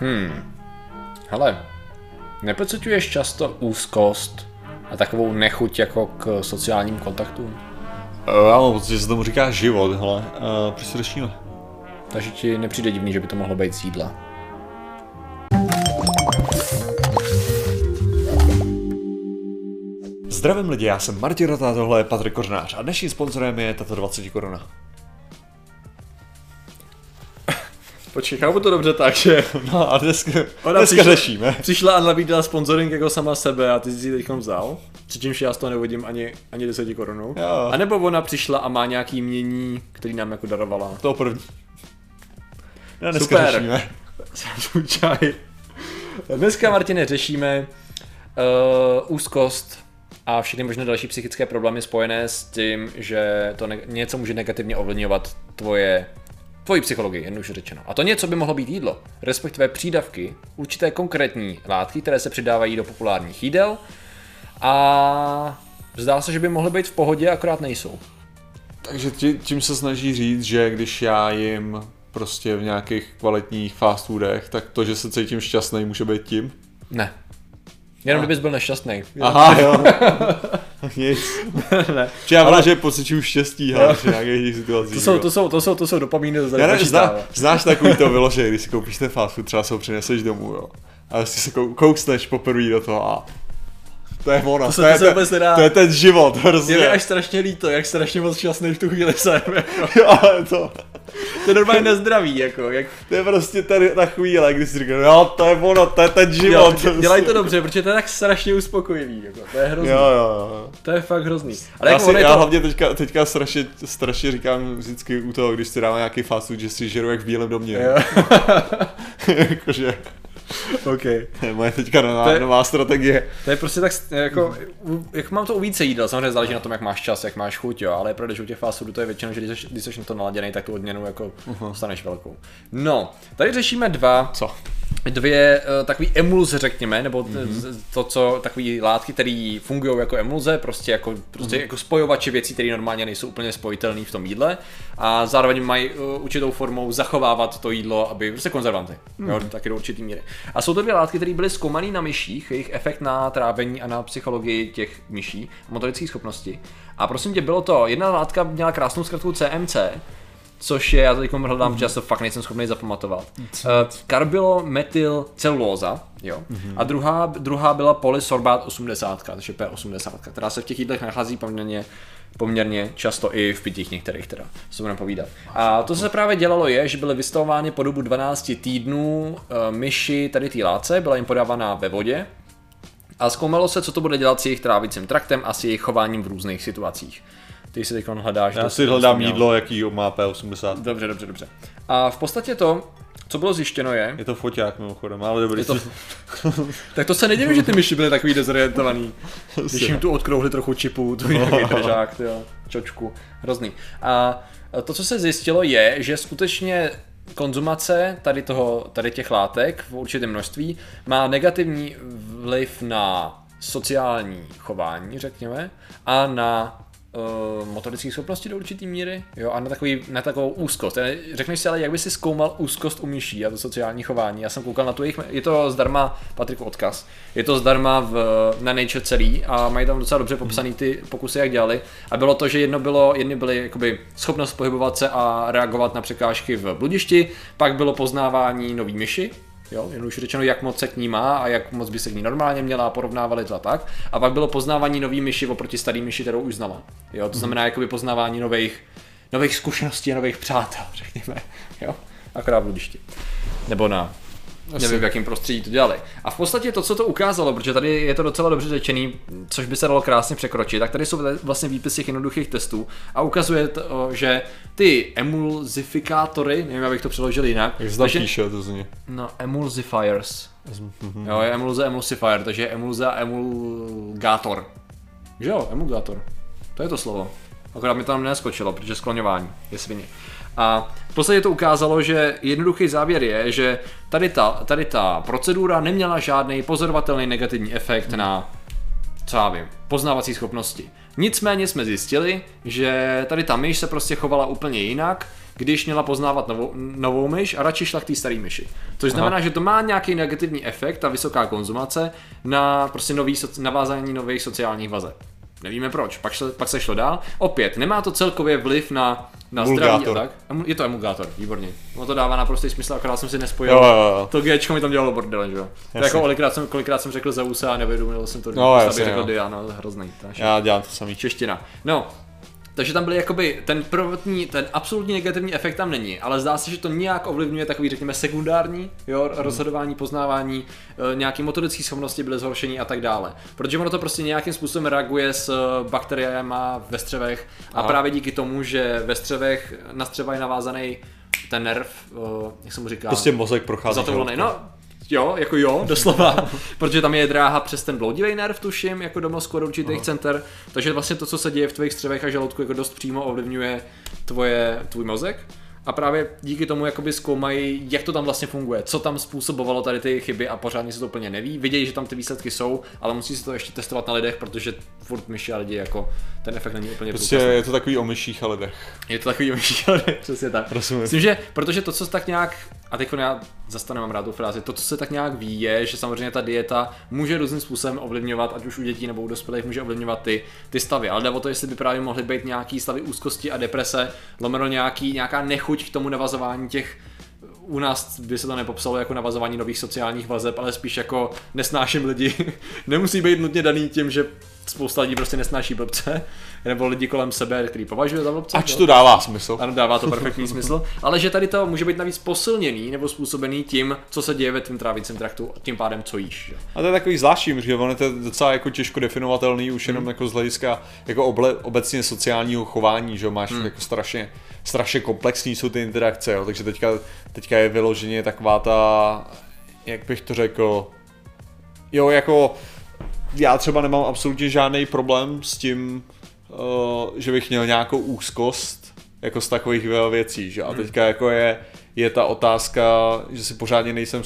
Hmm. Hele, nepocituješ často úzkost a takovou nechuť jako k sociálním kontaktům? Já mám pocit, že se tomu říká život, hele. Uh, proč se? Takže ti nepřijde divný, že by to mohlo být z jídla. Zdravím lidi, já jsem Martin Rota, tohle je Patrik Kořnář a dnešním sponzorem je tato 20 koruna. Počkej, chápu to dobře tak, že No a dneska, Ona dneska přišla- řešíme. přišla a nabídla sponsoring jako sama sebe a ty jsi ji teď vzal, přičemž já z toho nevodím ani, ani 10 korunů. Jo. A nebo ona přišla a má nějaký mění, který nám jako darovala. To první. No, dneska Super. řešíme. Čaj. Dneska, Martine, řešíme uh, úzkost a všechny možné další psychické problémy spojené s tím, že to ne- něco může negativně ovlivňovat tvoje tvoji psychologii, jednoduše řečeno. A to něco by mohlo být jídlo, respektive přídavky, určité konkrétní látky, které se přidávají do populárních jídel a zdá se, že by mohly být v pohodě, akorát nejsou. Takže tím se snaží říct, že když já jim prostě v nějakých kvalitních fast foodech, tak to, že se cítím šťastný, může být tím. Ne. Jenom kdybys byl nešťastný. Aha, jo. Nic. ne. Či já ale... že pocituju štěstí, ale při nějakých situacích. To jsou, to jsou, to jsou, to jsou dopamíny, to Já nevím, zná, znáš takový to vyložení, když si koupíš ten fast food, třeba se ho přineseš domů, jo. A jestli se kou- kousneš poprvé do toho a to je ono, to, se- to, to je, se ten, vůbec nedá. to je ten život, hrozně. Je mi až strašně líto, jak strašně moc šťastný v tu chvíli jsem. Jako. Jo, ale to, To je normálně nezdravý, jako. Jak, to je prostě tady ta chvíle, kdy si říkáš, jo, to je ono, to je ten jo, život. dě- dělej to dobře, protože to je tak strašně uspokojivý, jako. To je hrozný. Jo, jo, jo. To je fakt hrozný. Ale Já, jako si, já to... hlavně teďka, teďka strašně, strašně říkám vždycky u toho, když si dávám nějaký fast food, že si žeru jak v bílém domě. Jo. Jakože, okay. to je moje teďka nová, To je- nová strategie. To je prostě tak, jako, jak mám to u více jídel, samozřejmě záleží na tom, jak máš čas, jak máš chuť, jo, ale že u těch fast foodů to je většinou, že když jsi, když jsi na to naladěný, tak tu odměnu jako dostaneš velkou. No, tady řešíme dva, Co? dvě uh, takový emulze, řekněme, nebo mm-hmm. to, co takové látky, které fungují jako emulze, prostě jako, prostě mm-hmm. jako spojovače věcí, které normálně nejsou úplně spojitelné v tom jídle a zároveň mají uh, určitou formou zachovávat to jídlo, aby prostě konzervanty, mm-hmm. jo, taky do určitý míry. A jsou to dvě látky, které byly zkoumané na myších, jejich efekt na trávení a na psychologii těch myší, motorické schopnosti. A prosím tě, bylo to, jedna látka měla krásnou zkratku CMC, což je, já teď hledám, mm. že já se fakt nejsem schopný zapamatovat. Uh, karbylometyl celulóza, jo. Mm-hmm. A druhá, druhá byla polysorbát 80, takže P80, která se v těch jídlech nachází poměrně poměrně často i v pitích některých teda, co budeme povídat. A to, co se právě dělalo, je, že byly vystavovány po dobu 12 týdnů uh, myši tady té látce, byla jim podávaná ve vodě, a zkoumalo se, co to bude dělat s jejich trávicím traktem a s jejich chováním v různých situacích. Ty si teď hledáš. Já si hledám jídlo, jaký má P80. Dobře, dobře, dobře. A v podstatě to, co bylo zjištěno je, Je to foťák mimochodem, ale dobrý. je to, tak to se nedivím, že ty myši byly takový dezorientovaný. Když jim tu odkrouhli trochu čipu, tu nějaký držák, tyjo, čočku, hrozný. A to, co se zjistilo, je, že skutečně konzumace tady, toho, tady těch látek v určitém množství má negativní vliv na sociální chování, řekněme, a na uh, motorické schopnosti do určité míry, jo, a na, takový, na takovou úzkost. Eh, Řekneš si ale, jak by si zkoumal úzkost u myší a to sociální chování. Já jsem koukal na tu jejich, je to zdarma, Patriku odkaz, je to zdarma v, na Nature celý a mají tam docela dobře popsaný ty pokusy, jak dělali. A bylo to, že jedno bylo, jedny byly jakoby schopnost pohybovat se a reagovat na překážky v bludišti, pak bylo poznávání nový myši, Jo, jednoduše řečeno, jak moc se k ní má a jak moc by se k ní normálně měla a porovnávali to a tak. A pak bylo poznávání nový myši oproti starý myši, kterou už znala. Jo, to znamená jakoby poznávání nových, nových zkušeností a nových přátel, řekněme. Jo, akorát v bludišti. Nebo na Nevím, v jakém prostředí to dělali. A v podstatě to, co to ukázalo, protože tady je to docela dobře řečený, což by se dalo krásně překročit, tak tady jsou vlastně výpisy těch jednoduchých testů a ukazuje to, že ty emulzifikátory, nevím, abych to přeložil jinak, Jak se takže- píše, to zní. No, emulsifiers. Jo, je emulze, emulsifier, takže je emulze a emulgátor. Že jo, emulgátor. To je to slovo. Akorát mi to tam neskočilo, protože skloňování je svině. A v podstatě to ukázalo, že jednoduchý závěr je, že tady ta, tady ta procedura neměla žádný pozorovatelný negativní efekt na, co já vím, poznávací schopnosti. Nicméně jsme zjistili, že tady ta myš se prostě chovala úplně jinak, když měla poznávat novou, novou myš a radši šla k té staré myši. Což znamená, že to má nějaký negativní efekt, ta vysoká konzumace, na prostě nový, navázání nových sociálních vazeb. Nevíme proč, pak se, pak se šlo dál. Opět, nemá to celkově vliv na, na zdraví a tak. Je to emulgátor, výborně. No to dává naprostý smysl, akorát jsem si nespojil. Jo, jo, jo. To Gčko mi tam dělalo bordel, že jo. Jako kolikrát jsem, kolikrát jsem řekl Zeusa a nevědomil jsem to, No, jasně, řekl jo. Diana, hrozný. To naše Já dělám to samý. čeština. No, takže tam byly jakoby, ten prvotní, ten absolutní negativní efekt tam není, ale zdá se, že to nějak ovlivňuje takový, řekněme, sekundární, jo, rozhodování, poznávání, e, nějaký motorické schopnosti byly zhoršení a tak dále. Protože ono to prostě nějakým způsobem reaguje s e, bakteriemi ve střevech a Aha. právě díky tomu, že ve střevech, na střeva je navázaný ten nerv, e, jak se mu říká? Prostě mozek prochází. Zatoulaný, no, jo, jako jo, doslova, protože tam je dráha přes ten bloudivý nerv, tuším, jako do mozku do určitých center, takže vlastně to, co se děje v tvých střevech a žaludku, jako dost přímo ovlivňuje tvoje, tvůj mozek. A právě díky tomu jakoby zkoumají, jak to tam vlastně funguje, co tam způsobovalo tady ty chyby a pořádně se to úplně neví. Vidějí, že tam ty výsledky jsou, ale musí se to ještě testovat na lidech, protože furt myši a lidi jako ten efekt není úplně Prostě průkazný. je to takový o myších a lidech. Je to takový myší, ale přesně tak. Rozumím. Myslím, že protože to, co tak nějak, a teď já zase nemám rád tu frázi, to, co se tak nějak ví, je, že samozřejmě ta dieta může různým způsobem ovlivňovat, ať už u dětí nebo u dospělých, může ovlivňovat ty, ty stavy. Ale jde o to, jestli by právě mohly být nějaký stavy úzkosti a deprese, lomeno nějaký, nějaká nechuť k tomu navazování těch u nás by se to nepopsalo jako navazování nových sociálních vazeb, ale spíš jako nesnáším lidi. Nemusí být nutně daný tím, že spousta lidí prostě nesnáší blbce, nebo lidi kolem sebe, který považuje za blbce. Ač to dává smysl. Ano, dává to perfektní smysl, ale že tady to může být navíc posilněný nebo způsobený tím, co se děje ve tvém trávicím traktu, tím pádem, co jíš. že? A to je takový zvláštní, že ono to je docela jako těžko definovatelný už jenom jako z hlediska jako oble, obecně sociálního chování, že máš jako strašně, strašně komplexní jsou ty interakce, jo, takže teďka, teďka je vyloženě taková ta, jak bych to řekl, jo, jako já třeba nemám absolutně žádný problém s tím, uh, že bych měl nějakou úzkost jako z takových věcí, že? A teďka jako je, je ta otázka, že si pořádně nejsem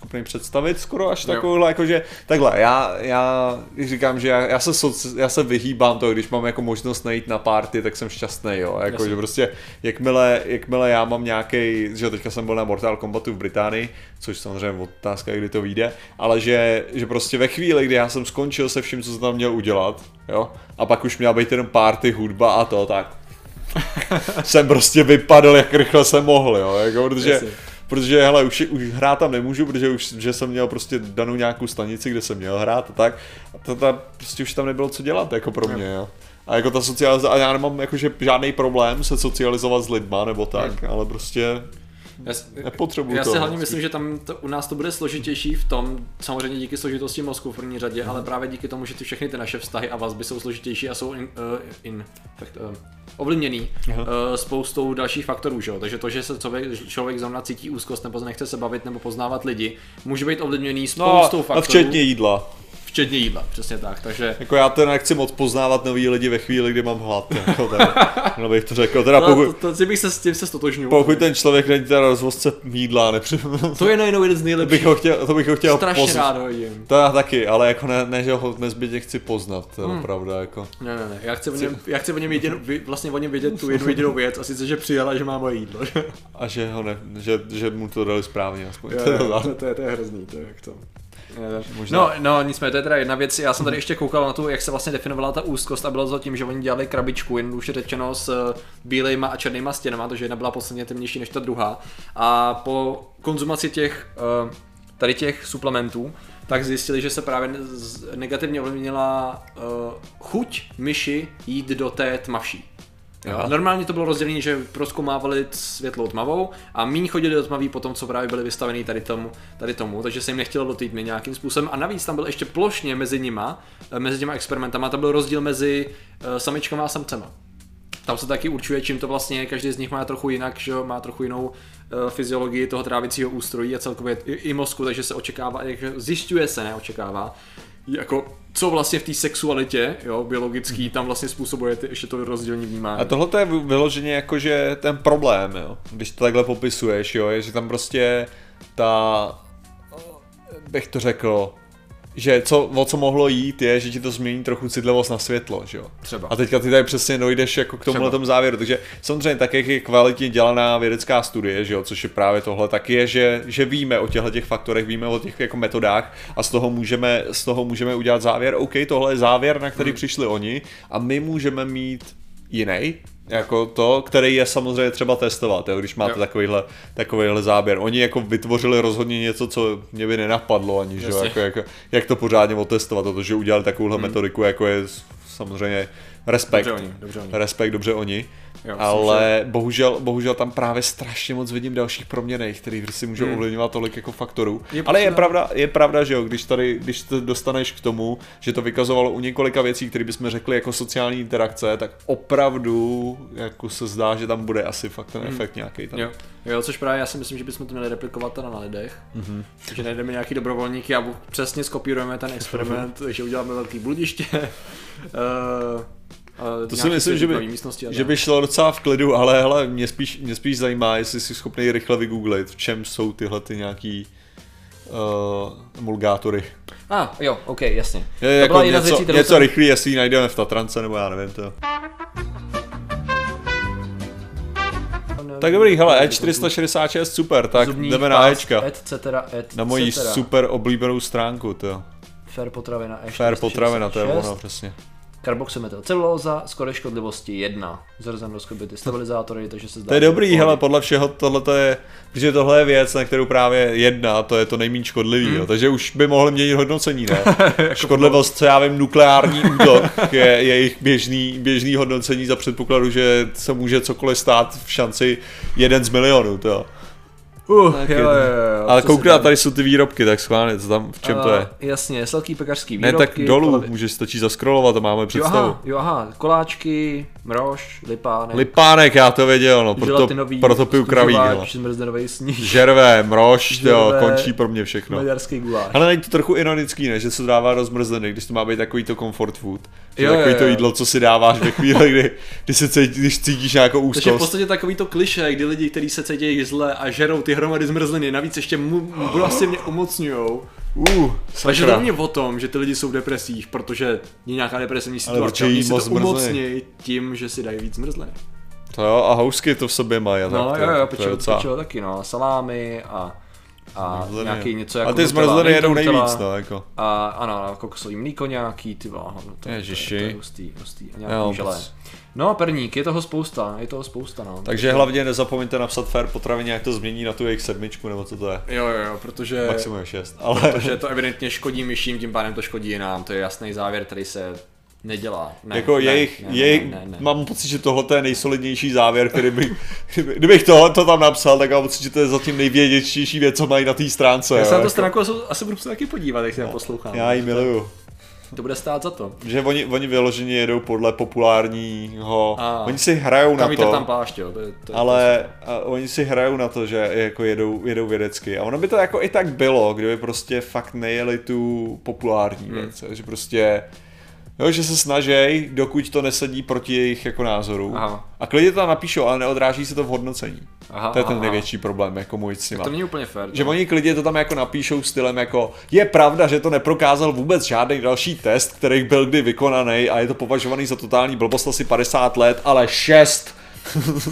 schopný představit skoro až takovouhle, jakože takhle, já, já říkám, že já, já, se, soci, já se vyhýbám toho, když mám jako možnost najít na party, tak jsem šťastný, jo, jako, Jasně. že prostě jakmile, jakmile já mám nějaký, že teďka jsem byl na Mortal Kombatu v Británii, což samozřejmě otázka, kdy to vyjde, ale že, že prostě ve chvíli, kdy já jsem skončil se vším, co jsem tam měl udělat, jo, a pak už měla být jenom party, hudba a to, tak jsem prostě vypadl, jak rychle jsem mohl, jo, jako, protože, Jasně. Protože hele, už, už hrát tam nemůžu, protože už že jsem měl prostě danou nějakou stanici, kde jsem měl hrát a tak, a to, to prostě už tam nebylo co dělat, jako pro mě, jo. A jako ta socializace, a já nemám jakože žádný problém se socializovat s lidma nebo tak, ale prostě Já, nepotřebuju já si hlavně myslím, že tam to, u nás to bude složitější v tom, samozřejmě díky složitosti mozku v první řadě, ale právě díky tomu, že ty všechny ty naše vztahy a vazby jsou složitější a jsou in, uh, in, fakt, uh, ovlivněný uh, spoustou dalších faktorů, že jo? takže to, že se člověk, člověk zrovna cítí úzkost nebo nechce se bavit nebo poznávat lidi, může být ovlivněný spoustou no, faktorů, a včetně jídla. Včetně jídla, přesně tak, takže Jako já teda nechci moc poznávat nový lidi ve chvíli, kdy mám hlad. Jako teda, no bych to řekl. Teda to, pokud, to, to, to, bych se s tím se stotožňuji. pokud ten člověk není teda rozvozce jídla, nepři... To je najednou jeden z to nejlepších. bych ho chtěl, to bych ho chtěl Strašně poznat. rád ho vidím. To já taky, ale jako ne, ne že ho nezbytně chci poznat, to je Hmm. pravda, jako. Ne, ne, ne, já chci, o něm, já chci o něm vy- vlastně o něm vědět tu jednu jedinou věc, a sice, že přijel a že má moje jídlo. A že, ho ne, že, že mu to dali správně aspoň. Jo, To je to, to, je, to je hrozný, to je jak to. Možná. No, no, nicméně to je teda jedna věc. Já jsem tady ještě koukal na to, jak se vlastně definovala ta úzkost a bylo to tím, že oni dělali krabičku, jednoduše řečeno s eh, bílejma a černýma stěnama, takže jedna byla podstatně temnější než ta druhá. A po konzumaci těch eh, tady těch suplementů, tak zjistili, že se právě negativně ovlivnila uh, chuť myši jít do té tmavší. Jo, normálně to bylo rozdělené, že proskoumávali světlou tmavou a míň chodili do tmavý potom, co právě byli vystavení tady tomu, tady tomu, takže se jim nechtělo do tmy nějakým způsobem. A navíc tam byl ještě plošně mezi nima, eh, mezi těma experimentama, tam byl rozdíl mezi eh, samičkama a samcema. Tam se taky určuje, čím to vlastně je, každý z nich má trochu jinak, že má trochu jinou uh, fyziologii toho trávicího ústrojí a celkově i, mozku, takže se očekává, zjišťuje se, ne očekává, jako co vlastně v té sexualitě, jo, biologický, tam vlastně způsobuje ty, ještě to rozdělení vnímání. A tohle to je vyloženě jakože ten problém, jo. Když to takhle popisuješ, jo, je, že tam prostě ta, bych to řekl, že co, o co mohlo jít je, že ti to změní trochu citlivost na světlo, že jo. Třeba. A teďka ty tady přesně dojdeš jako k tomuhle tomu závěru, takže samozřejmě tak, jak je kvalitně dělaná vědecká studie, že jo, což je právě tohle, tak je, že, že víme o těchto těch faktorech, víme o těch jako metodách a z toho můžeme, z toho můžeme udělat závěr, OK, tohle je závěr, na který hmm. přišli oni a my můžeme mít jiný, jako to, který je samozřejmě třeba testovat, jo, když máte takovýhle, takovýhle záběr. Oni jako vytvořili rozhodně něco, co mě by nenapadlo ani, že, jako, jako, jak to pořádně otestovat, protože udělali takovouhle hmm. metodiku, jako je samozřejmě respekt, dobře oni, dobře oni. respekt, dobře oni. Jo, ale že... bohužel, bohužel tam právě strašně moc vidím dalších proměných, který si můžou hmm. ovlivňovat tolik jako faktorů. Je ale je pravda, je pravda, že jo, když tady, když to dostaneš k tomu, že to vykazovalo u několika věcí, které bychom řekli jako sociální interakce, tak opravdu jako se zdá, že tam bude asi fakt ten hmm. efekt nějaký. Tam. Jo. jo, což právě já si myslím, že bychom to měli replikovat teda na lidech. Mm-hmm. že najdeme nějaký dobrovolníky a přesně skopírujeme ten experiment, že uděláme velký bludiště. uh, to si myslím, že by, že by šlo docela v klidu, ale hele, mě spíš, mě spíš zajímá, jestli jsi schopný rychle vygooglit, v čem jsou tyhle ty nějaký uh, mulgátory. A, ah, jo, ok, jasně. Je, to jako něco, věcí, něco jsem... rychlý, jestli ji najdeme v Tatrance, nebo já nevím to. Tak dobrý, hele, E466, super, tak Zubní jdeme na Ečka. Et cetera, et na moji super oblíbenou stránku, to. Fair potravina E466. Fair potravina, to je ono, přesně karboxymetyl celulóza, skoro škodlivosti 1, zrzendoskopity, stabilizátory, takže se zdá. To je dobrý, hele, podle všeho tohle to je, protože tohle je věc, na kterou právě jedna, to je to nejméně škodlivý, mm. jo, takže už by mohli měnit hodnocení, ne? Jako Škodlivost, co já vím, nukleární útok je jejich běžný, běžný hodnocení za předpokladu, že se může cokoliv stát v šanci jeden z milionů, to Uh, jo, jo, jo, Ale koukne, tady jsou ty výrobky, tak schválně, co tam, v čem uh, to je? Jasně, sladký pekařský výrobky. Ne, tak dolů, ale... můžeš stačí zaskrolovat a máme představu. Jo, aha, jo, aha, koláčky, mrož, lipánek. Lipánek, já to věděl, no, proto, proto piju kraví. Žervé, mrož, jo, končí pro mě všechno. Maďarský guláš. Ale není to trochu ironický, ne, že se dává rozmrzlený, když to má být takový to comfort food. Že jo, takový jo, jo. to jídlo, co si dáváš ve chvíli, kdy, kdy se cítí, když cítíš nějakou úzkost. Takže v podstatě takový to kliše, kdy lidi, kteří se cítí zle a žerou ty hromady zmrzliny, navíc ještě mu, vlastně mě umocňujou. Uh, Takže to není o tom, že ty lidi jsou v depresích, protože je nějaká depresivní situace, oni si to umocní tím, že si dají víc zmrzliny. To jo, a housky to v sobě mají. No tak, jo, jo, pečou, pečou taky, no, salámy a a zmrzliny. nějaký něco jako... A ty zmrzliny jedou nejvíc, no, jako. A ano, kokosový mlíko nějaký, ty váho, no, to, Ježiši. to, to, je hustý, hustý. A nějaký jo, želé. No, perník, je toho spousta, je toho spousta, no. Takže hlavně nezapomeňte napsat fair potravině, jak to změní na tu jejich sedmičku, nebo co to je. Jo, jo, jo, protože... Maximum 6, ale... Protože to evidentně škodí myším, tím pádem to škodí nám, to je jasný závěr, který se nedělá. Ne, jako ne, jejich, ne, jejich ne, ne, ne. mám pocit, že tohle je nejsolidnější závěr, který by, kdybych to, to tam napsal, tak mám pocit, že to je zatím nejvěděčtější věc, co mají na té stránce. Já se na to jako. stránku asi, asi budu se taky podívat, jak se no, poslouchám. Já ji miluju. To bude stát za to. Že oni, oni vyloženě jedou podle populárního, a, oni si hrajou na to. tam plášť, jo. To je, to je ale a oni si hrajou na to, že jako jedou, jedou vědecky. A ono by to jako i tak bylo, kdyby prostě fakt nejeli tu populární hmm. věc. Že prostě Jo, že se snaží, dokud to nesedí proti jejich jako názoru. Aha. A klidně to tam napíšou, ale neodráží se to v hodnocení. Aha, to je ten aha. největší problém, jako můj s nima. To není úplně fér. Že oni klidně to tam jako napíšou stylem jako je pravda, že to neprokázal vůbec žádný další test, který byl kdy vykonaný a je to považovaný za totální blbost asi 50 let, ale 6.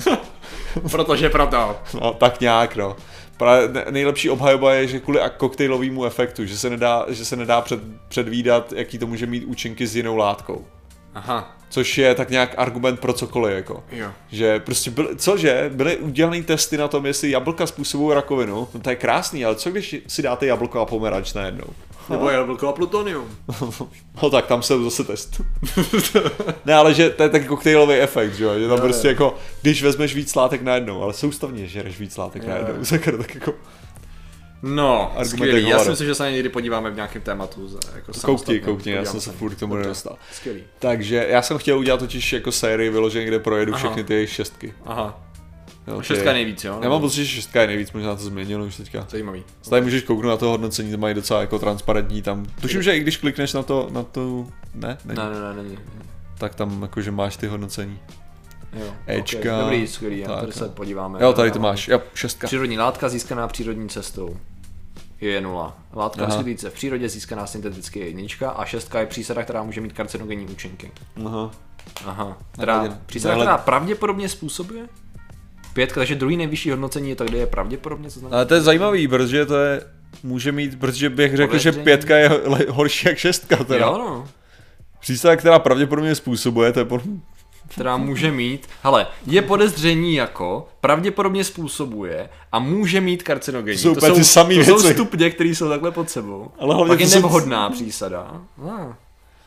Protože proto. No, tak nějak, no. Právě nejlepší obhajoba je, že kvůli koktejlovému efektu, že se nedá, že se nedá před, předvídat, jaký to může mít účinky s jinou látkou. Aha. Což je tak nějak argument pro cokoliv, jako. Jo. Že prostě byly, cože, byly udělané testy na tom, jestli jablka způsobují rakovinu, no to je krásný, ale co když si dáte jablko a pomeranč najednou? Nebo jablko a plutonium. no tak tam se zase test. ne, ale že to je tak koktejlový efekt, že jo? Že tam jo, prostě jo. jako, když vezmeš víc látek najednou, ale soustavně žereš víc látek jo, najednou, sakra, tak jako... No, skvělý. Já si myslím, že se někdy podíváme v nějakém tématu. Jako koukni, koukni, já jsem se furt k tomu nedostal. Skvělý. Takže já jsem chtěl udělat totiž jako sérii vyloženě, kde projedu Aha. všechny ty šestky. Aha. Jo, šestka je nejvíc, jo? Já mám pocit, že šestka je nejvíc, možná to změnilo už teďka. Zajímavý. Tady můžeš kouknout na to hodnocení, to mají docela jako transparentní tam. Tuším, že i když klikneš na to, na to, ne? Není. Ne, ne, ne, není. Tak tam jakože máš ty hodnocení. Jo, Ečka. Okay. Dobrý, skvělý, tak, tady se podíváme. Jo, tady to máš, jo, šestka. Přírodní látka získaná přírodní cestou. je nula. Látka vyskytující v přírodě získaná synteticky je jednička a šestka je přísada, která může mít karcinogenní účinky. Aha. Aha. Nehledě- přísada, která pravděpodobně způsobuje? Pětka, takže druhý nejvyšší hodnocení je to, kde je pravděpodobně, co znamená? Ale to je zajímavý, protože to je, může mít, protože bych řekl, že pětka je horší jak šestka teda. Jo, no. Přísada, která pravděpodobně způsobuje, to je pod... která může mít, hele, je podezření jako, pravděpodobně způsobuje a může mít karcinogenní. To jsou ty samý to jsou věci. stupně, které jsou takhle pod sebou. Ale hlavně Pak to je jsou- nevhodná přísada. Ah.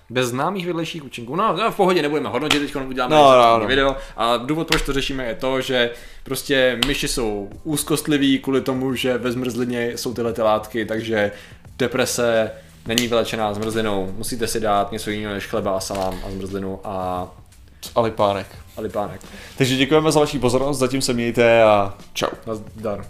Bez známých vedlejších účinků. No, no, v pohodě nebudeme hodnotit, teď uděláme No, no, no, video. A důvod, proč to řešíme, je to, že prostě myši jsou úzkostliví kvůli tomu, že ve zmrzlině jsou tyhle ty látky, takže deprese není vylečená zmrzlinou. Musíte si dát něco jiného než chleba a salám a zmrzlinu a, Ale pánek. a lipánek. Takže děkujeme za vaši pozornost, zatím se mějte a čau. Nazdar.